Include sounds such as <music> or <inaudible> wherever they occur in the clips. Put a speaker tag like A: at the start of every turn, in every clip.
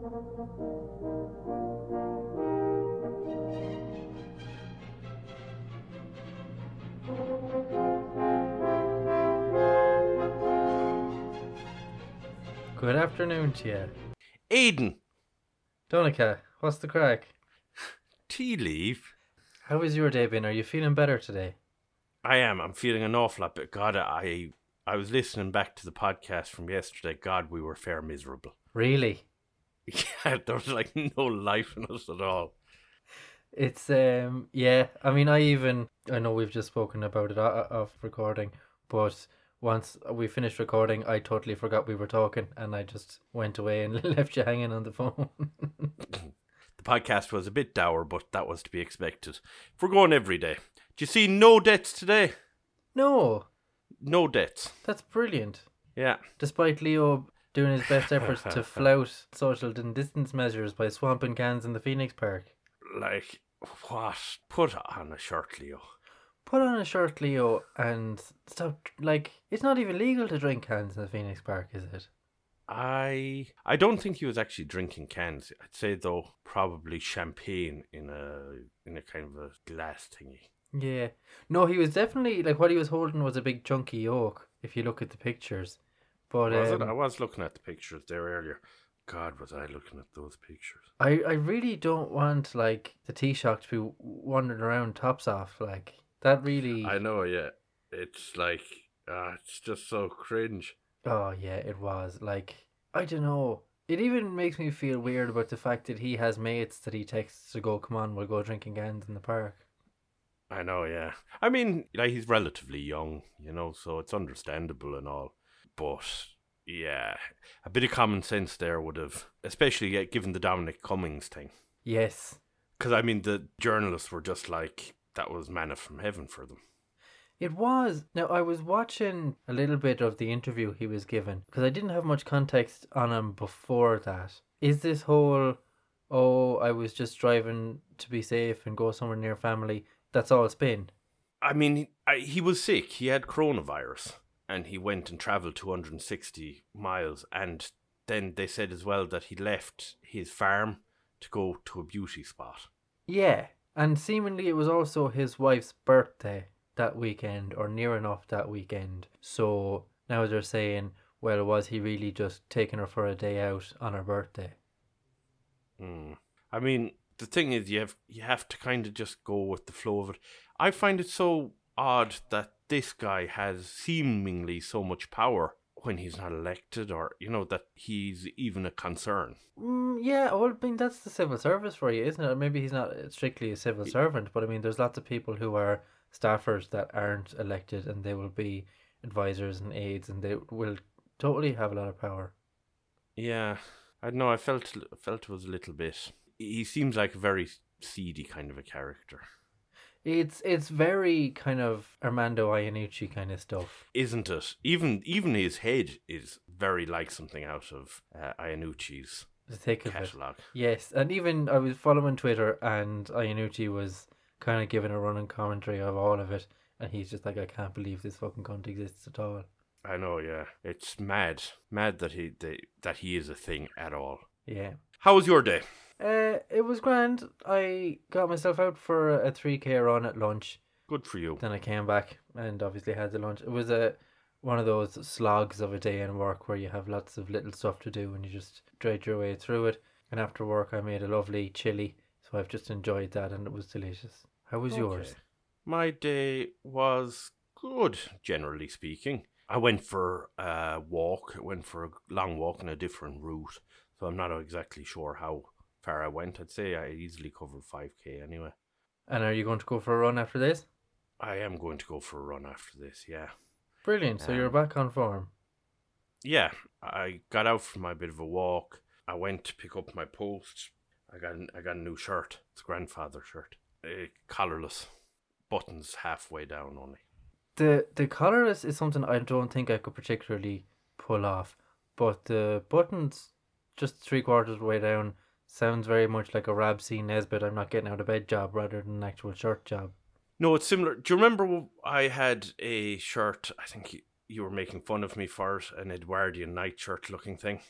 A: Good afternoon to you.
B: Aiden,
A: Donica, what's the crack?
B: tea leaf.
A: How has your day been? Are you feeling better today?
B: I am. I'm feeling an awful lot, but God, I I was listening back to the podcast from yesterday. God, we were fair miserable.
A: Really? <laughs>
B: Yeah, there was like no life in us at all.
A: It's um yeah. I mean, I even I know we've just spoken about it off recording, but once we finished recording, I totally forgot we were talking, and I just went away and <laughs> left you hanging on the phone. <laughs>
B: The podcast was a bit dour, but that was to be expected. If we're going every day. Do you see no debts today?
A: no,
B: No debts.
A: that's brilliant.
B: Yeah.
A: Despite Leo doing his best efforts to <laughs> flout social distance measures by swamping cans in the Phoenix Park.
B: Like, what? Put on a shirt, Leo.
A: Put on a shirt, Leo, and stop. Like, it's not even legal to drink cans in the Phoenix Park, is it?
B: I I don't think he was actually drinking cans. I'd say though probably champagne in a in a kind of a glass thingy.
A: Yeah. No, he was definitely like what he was holding was a big chunky oak. If you look at the pictures, but
B: Was
A: um,
B: it? I was looking at the pictures there earlier. God, was I looking at those pictures?
A: I I really don't want like the Taoiseach to be wandering around tops off like that. Really.
B: I know, yeah. It's like, uh, it's just so cringe.
A: Oh yeah, it was like I don't know. It even makes me feel weird about the fact that he has mates that he texts to go, "Come on, we'll go drinking cans in the park."
B: I know, yeah. I mean, like he's relatively young, you know, so it's understandable and all. But yeah, a bit of common sense there would have, especially given the Dominic Cummings thing.
A: Yes,
B: Because I mean, the journalists were just like that was manna from heaven for them.
A: it was. Now I was watching a little bit of the interview he was given because I didn't have much context on him before that. Is this whole, oh, I was just driving to be safe and go somewhere near family? That's all it's been.
B: I mean, I, he was sick. He had coronavirus, and he went and travelled 260 miles. And then they said as well that he left his farm to go to a beauty spot.
A: Yeah, and seemingly it was also his wife's birthday that weekend, or near enough that weekend. So now they're saying, well, was he really just taking her for a day out on her birthday?
B: Hmm. I mean, the thing is, you have you have to kind of just go with the flow of it. I find it so odd that this guy has seemingly so much power when he's not elected, or you know that he's even a concern.
A: Mm, yeah, well, I mean, that's the civil service for you, isn't it? Maybe he's not strictly a civil servant, but I mean, there's lots of people who are staffers that aren't elected and they will be advisors and aides and they will totally have a lot of power.
B: Yeah, I know. I felt felt it was a little bit. He seems like a very seedy kind of a character,
A: It's it's very kind of Armando Iannucci kind of stuff.
B: isn't it? Even even his head is very like something out of uh, Iannucci's
A: The thick of it.
B: catalog.
A: Yes, and even I was following Twitter, and Iannucci was kind of giving a running commentary of all of it, and he's just like, I can't believe this fucking cunt exists at all.
B: I know, yeah. It's mad, mad that he that he is a thing at all.
A: Yeah.
B: How was your day?
A: Uh, it was grand. I got myself out for a three k run at lunch.
B: Good for you.
A: Then I came back and obviously had the lunch. It was a one of those slogs of a day in work where you have lots of little stuff to do and you just dread your way through it. And after work, I made a lovely chili, so I've just enjoyed that and it was delicious. How was yours?
B: My day was good, generally speaking. I went for a walk. I went for a long walk in a different route, so I'm not exactly sure how far I went. I'd say I easily covered 5k anyway.
A: And are you going to go for a run after this?
B: I am going to go for a run after this, yeah.
A: Brilliant. So you're
B: Um,
A: back on form.
B: Yeah, I got out for my bit of a walk. I went to pick up my post. I got I got a new shirt. It's a grandfather shirt. Uh, collarless, buttons halfway down only.
A: The the collarless is something I don't think I could particularly pull off, but the buttons just three quarters of the way down sounds very much like a Rab C Nesbitt. I'm not getting out of bed job rather than an actual shirt job.
B: No, it's similar. Do you remember I had a shirt? I think you, you were making fun of me for it, an Edwardian nightshirt looking thing.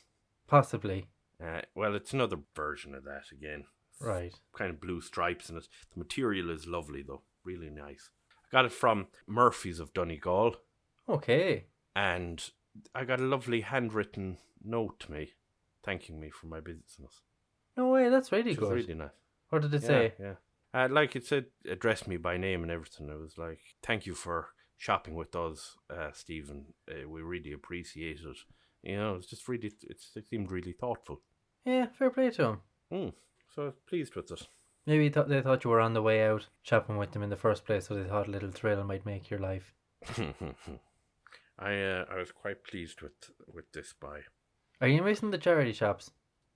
A: Possibly.
B: Uh, well, it's another version of that again.
A: Right.
B: Kind of blue stripes in it. The material is lovely though, really nice. I got it from Murphy's of Donegal,
A: Okay.
B: and I got a lovely handwritten note to me, thanking me for my business.
A: No way. That's really
B: Which was
A: good.
B: really nice.
A: What did it say?
B: Yeah. Uh, like it said, address me by name and everything. It was like, thank you for shopping with us, uh, Stephen. Uh, we really appreciate it. You know, it's just really, it's, it seemed really thoughtful.
A: Yeah. Fair play to him.
B: Mm. So I was pleased with it.
A: Maybe th- they thought you were on the way out shopping with them in the first place, so they thought a little thrill might make your life. <laughs>
B: I uh, I was quite pleased with with this buy.
A: Are you missing the charity shops?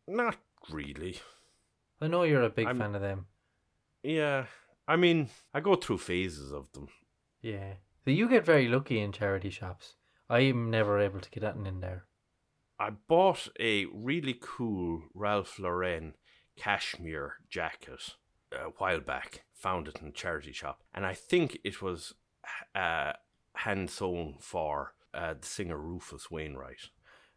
B: Not really.
A: I know you're a big
B: I'm-
A: fan of them.
B: Yeah, I mean, I go through phases of them.
A: Yeah. So you get very lucky in charity shops. I'm never able to get anything in there.
B: I bought a really cool Ralph Lauren cashmere jacket a while back. Found it in a charity shop, and I think it was uh, hand sewn for uh, the singer Rufus Wainwright.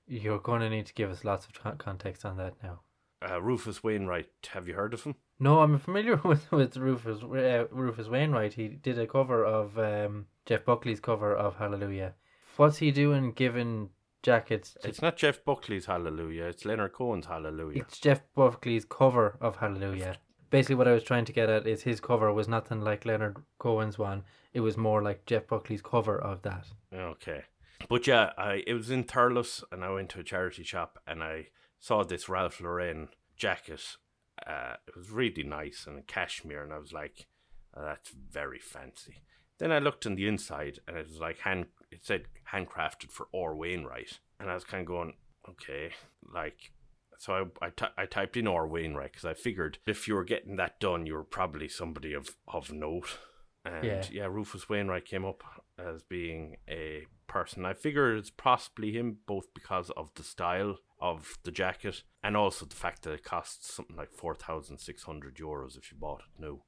A: You're going to need to give us lots of con- context on that now.
B: Uh, Rufus Wainwright, have you heard of him?
A: No, I'm familiar <laughs> with with Rufus uh, Rufus Wainwright. He did a cover of um, Jeff Buckley's cover of Hallelujah. What's he doing giving jackets to
B: It's not Jeff Buckley's Hallelujah. It's Leonard Cohen's Hallelujah.
A: It's Jeff Buckley's cover of Hallelujah. Basically, what I was trying to get at is his cover was nothing like Leonard Cohen's one. It was more like Jeff Buckley's cover of that.
B: Okay. But yeah, I it was in Thurles and I went to a charity shop and I saw this Ralph Lauren jacket. Uh, it was really nice and cashmere and I was like, "Oh, that's very fancy. Then I looked on the inside and it was like hand it said handcrafted for Or Wainwright. And I was kind of going, okay, like so I, I, typed in Or Wainwright because I figured if you were getting that done, you were probably somebody of, of note. And
A: Yeah.
B: yeah, Rufus Wainwright came up as being a person. I figure it's possibly him both because of the style of the jacket and also the fact that it costs something like 4,600 euros if you bought it new.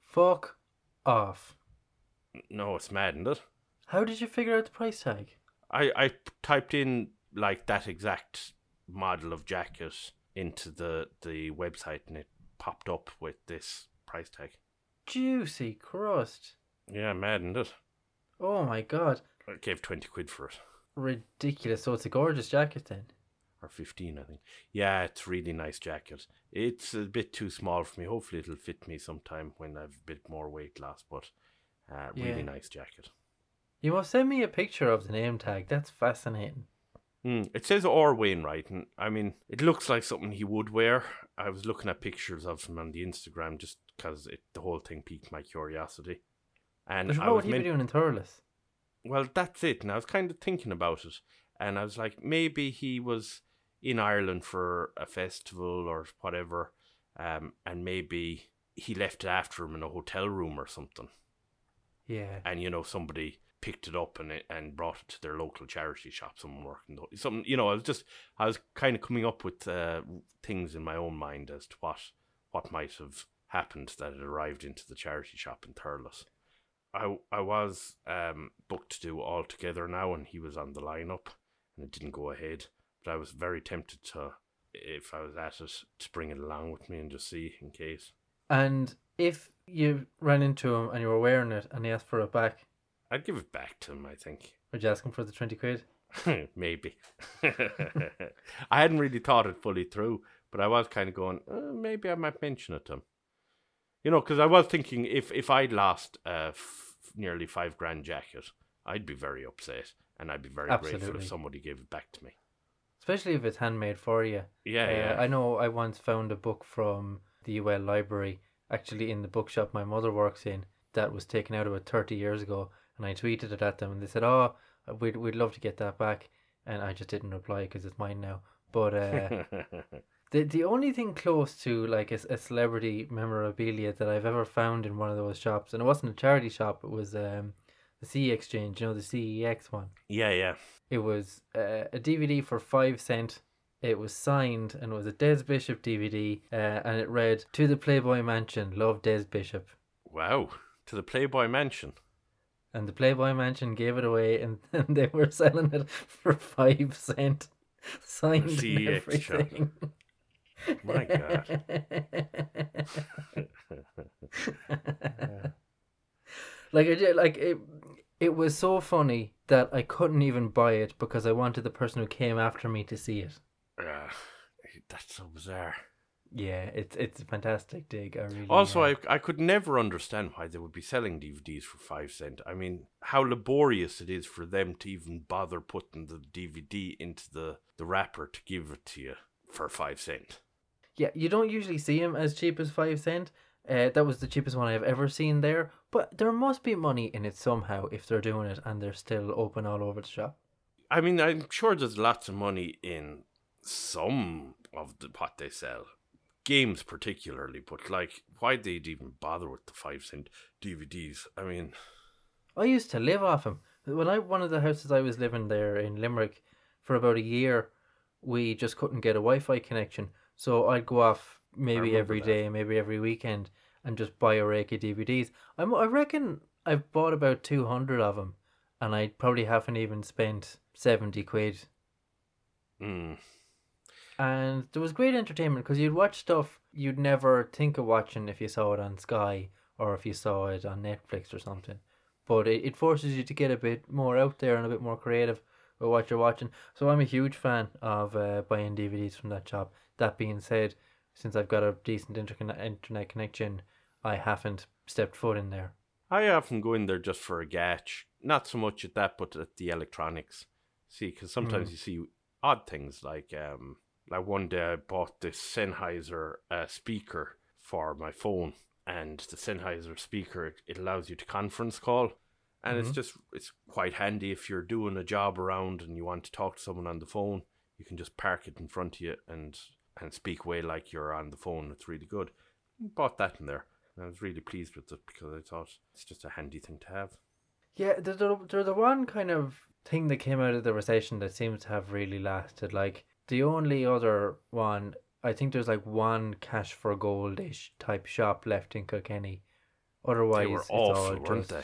A: Fuck off.
B: No, it's mad, isn't it?
A: How did you figure out the price tag?
B: I, I typed in like that exact model of jacket into the, the website and it popped up with this price tag.
A: Juicy crust.
B: Yeah, mad, isn't it?
A: Oh my god.
B: I gave 20 quid for it.
A: Ridiculous. So it's a gorgeous jacket then.
B: Or 15, I think. Yeah, it's really nice jacket. It's a bit too small for me. Hopefully, it'll fit me sometime when I've a bit more weight loss, but uh, really
A: Yeah.
B: nice jacket.
A: You must send me a picture of the name tag. That's fascinating.
B: Mm, it says Or Wainwright, and I mean, it looks like something he would wear. I was looking at pictures of him on the Instagram just because it the whole thing piqued my curiosity. And
A: But
B: I
A: what
B: was
A: would he
B: meant,
A: be doing in Thurles?
B: well, that's it. And I was kind of thinking about it, and I was like, maybe he was in Ireland for a festival or whatever, um, and maybe he left it after him in a hotel room or something.
A: Yeah.
B: and you know somebody picked it up and it, and brought it to their local charity shop. Someone working th- something, you know. I was just I was kind of coming up with uh, things in my own mind as to what what might have happened that it arrived into the charity shop in Thurles. I I was um, booked to do all together now, and he was on the lineup, and it didn't go ahead. But I was very tempted to, if I was at it, to bring it along with me and just see in case.
A: And if you ran into him and you were wearing it and he asked for it back,
B: I'd give it back to him. I think. <laughs>
A: would you ask him for the 20 quid?
B: maybe. <laughs> I hadn't really thought it fully through, but I was kind of going, uh, maybe I might mention it to him. You know, because I was thinking if if I'd lost a f- nearly five grand jacket, I'd be very upset, and I'd be very grateful
A: Absolutely.
B: if somebody gave it back to me.
A: Especially if it's handmade for you.
B: Yeah,
A: Uh,
B: yeah.
A: I know I once found a book from the UL library, actually in the bookshop my mother works in, that was taken out about 30 years ago. And I tweeted it at them and they said, Oh, we'd, we'd love to get that back. And I just didn't reply because it's mine now. But uh, <laughs> the, the only thing close to like a, a celebrity memorabilia that I've ever found in one of those shops, and it wasn't a charity shop, it was um, the C Exchange, you know, the CEX one.
B: yeah, yeah.
A: It was uh, a DVD for five cent. It was signed and it was a Des Bishop DVD, uh, and it read "To the Playboy Mansion, love Des Bishop."
B: Wow. To the Playboy Mansion.
A: And the Playboy Mansion gave it away, and, <laughs> and they were selling it for five cent, signed
B: CEX
A: everything.
B: My <laughs> God. <laughs>
A: like I did, like it. It was so funny that I couldn't even buy it because I wanted the person who came after me to see it.
B: Uh, that's so bizarre.
A: Yeah, it's it's a fantastic dig. I really
B: Also, I I could never understand why they would be selling DVDs for five cent. I mean, how laborious it is for them to even bother putting the DVD into the the wrapper to give it to you for five cent.
A: Yeah, you don't usually see them as cheap as five cent. Uh, that was the cheapest one I've ever seen there. But there must be money in it somehow if they're doing it and they're still open all over the shop.
B: I mean, I'm sure there's lots of money in some of the what they sell, games particularly. But like, why they'd they even bother with the five cent DVDs? I mean,
A: I used to live off him. When I one of the houses I was living there in Limerick for about a year, we just couldn't get a Wi-Fi connection. So I'd go off maybe every
B: that.
A: day, maybe every weekend, and just buy a rake of DVDs. I'm, I reckon I've bought about two hundred of them, and I probably haven't even spent seventy quid.
B: mm,
A: And there was great entertainment because you'd watch stuff you'd never think of watching if you saw it on Sky or if you saw it on Netflix or something. But it, it forces you to get a bit more out there and a bit more creative with what you're watching. So I'm a huge fan of uh, buying DVDs from that shop. That being said, since I've got a decent intercon- internet connection, I haven't stepped foot in there.
B: I often go in there just for a gatch. Not so much at that, but at the electronics. See, because sometimes you see odd things like um, like one day I bought this Sennheiser uh, speaker for my phone, and the Sennheiser speaker it, it allows you to conference call, and it's
A: Mhm.
B: just it's quite handy if you're doing a job around and you want to talk to someone on the phone. You can just park it in front of you and and speak way like you're on the phone. It's really good. Bought that in there. and I was really pleased with it because I thought it's just a handy thing to have.
A: Yeah, they're the, the one kind of thing that came out of the recession that seems to have really lasted. Like, the only other one, I think there's like one cash for goldish type shop left in Kilkenny. Otherwise,
B: they were
A: it's
B: awful,
A: all
B: weren't
A: just,
B: they?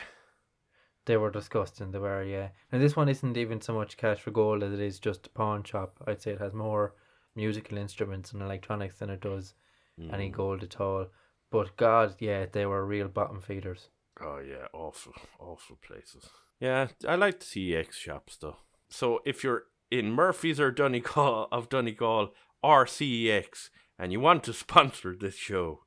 A: They were disgusting, they were, yeah. And this one isn't even so much cash for gold as it is just a pawn shop. I'd say it has more musical instruments and electronics than it does any
B: Mm.
A: gold at all. But God, yeah, they were real bottom feeders.
B: Oh yeah, awful, awful places. Yeah, I like the CEX shops though. So if you're in Murphy's or Donegal <laughs> of Donegal or CEX and you want to <laughs> sponsor this show,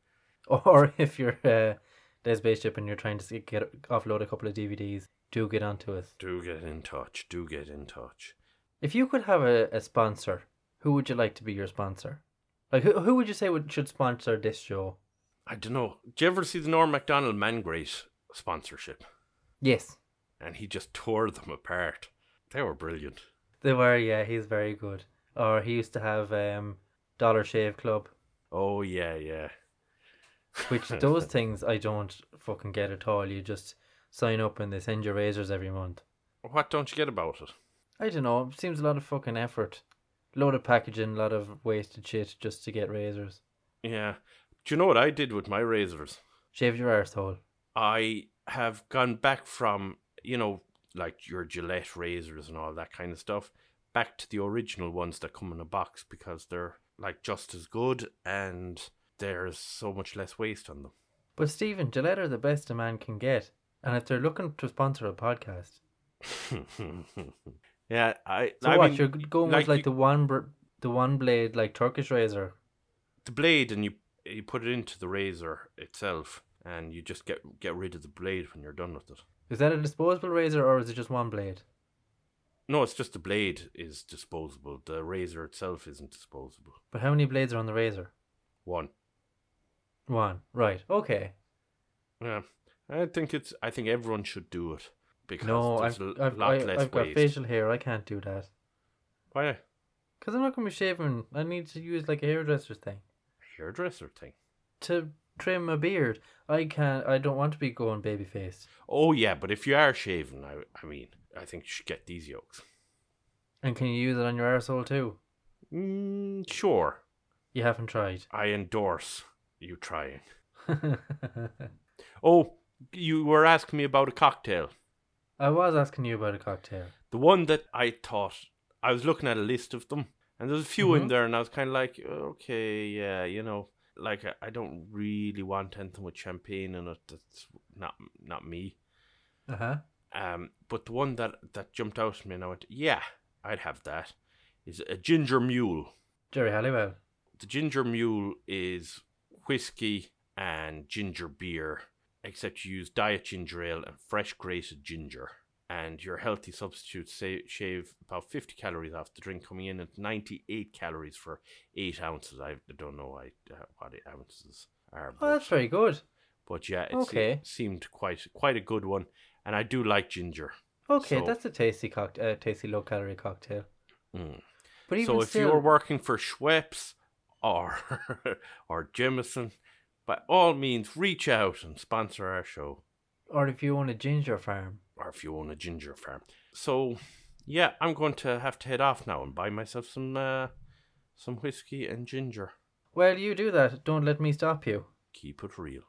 A: Or if you're uh, Des Spaceship and you're trying to get offload a couple of DVDs, do get onto us.
B: do get in touch. Do get in touch.
A: If you could have a, a sponsor, who would you like to be your sponsor? Like who who would you say would should sponsor this show?
B: I don't know. Do you ever see the Norm Macdonald Man Great sponsorship?
A: Yes,
B: And he just tore them apart. They were brilliant.
A: they were. Yeah, he's very good. Or he used to have um Dollar Shave Club,
B: Oh yeah, yeah.
A: which <laughs> those things I don't fucking get at all. You just sign up and they send you razors every month.
B: What don't you get about it?
A: I don't know. It seems a lot of fucking effort, load of packaging, a lot of wasted shit just to get razors.
B: Yeah. Do you know what I did with my razors?
A: Shave your arsehole.
B: I have gone back from, you know, like your Gillette razors and all that kind of stuff, back to the original ones that come in a box because they're like just as good and there's so much less waste on them.
A: But Stephen, Gillette are the best a man can get, and if they're looking to sponsor a podcast, <laughs>
B: yeah, I.
A: so
B: I
A: what
B: mean,
A: you're going
B: like
A: with like
B: you-
A: the one br- the one blade like Turkish razor.
B: the blade and you you put it into the razor itself and you just get get rid of the blade when you're done with it.
A: Is that a disposable razor or is it just one blade?
B: No, it's just the blade is disposable. The razor itself isn't disposable.
A: But how many blades are on the razor?
B: One.
A: One. Right. Okay.
B: Yeah, I think it's. I think everyone should do it because
A: no,
B: there's
A: I've
B: a
A: I've,
B: lot
A: I,
B: less
A: I've got facial hair. I can't do that
B: Why
A: because I'm not gonna be shaving. I need to use like a hairdresser thing
B: hairdresser thing?
A: to trim my beard. I can't. I don't want to be going baby faced.
B: Oh yeah, but if you are shaving, I I mean, I think you should get these yokes.
A: And can you use it on your arsehole too?
B: Mm, sure,
A: You haven't tried.
B: I endorse you trying. <laughs> Oh, you were asking me about a cocktail.
A: I was asking you about a cocktail.
B: The one that I thought I was looking at a list of them, And there's a few in
A: Mhm.
B: there, and I was kind of like, okay, yeah, you know, like I, I don't really want anything with champagne in it. That's not not me.
A: Uh huh.
B: Um, but the one that that jumped out at me, and I went, yeah, I'd have that. Is a ginger mule.
A: Geri Halliwell.
B: The ginger mule is whiskey and ginger beer, except you use diet ginger ale and fresh grated ginger. And your healthy substitutes say, shave about 50 calories off the drink, coming in at 98 calories for 8 ounces. I don't know I, uh, what the ounces are.
A: Oh, that's very good.
B: But yeah, it
A: Okay.
B: se- seemed quite quite a good one. And I do like ginger.
A: Okay,
B: So-
A: that's a tasty cocktail, uh, tasty low calorie cocktail.
B: Mm.
A: But even
B: So if
A: still,
B: you're working for Schweppes or <laughs> or Jameson, by all means reach out and sponsor our show.
A: or if you own a ginger farm,
B: Or if you own a ginger farm. So yeah, I'm going to have to head off now and buy myself some uh, some whiskey and ginger.
A: well, you do that. Don't let me stop you.
B: Keep it real.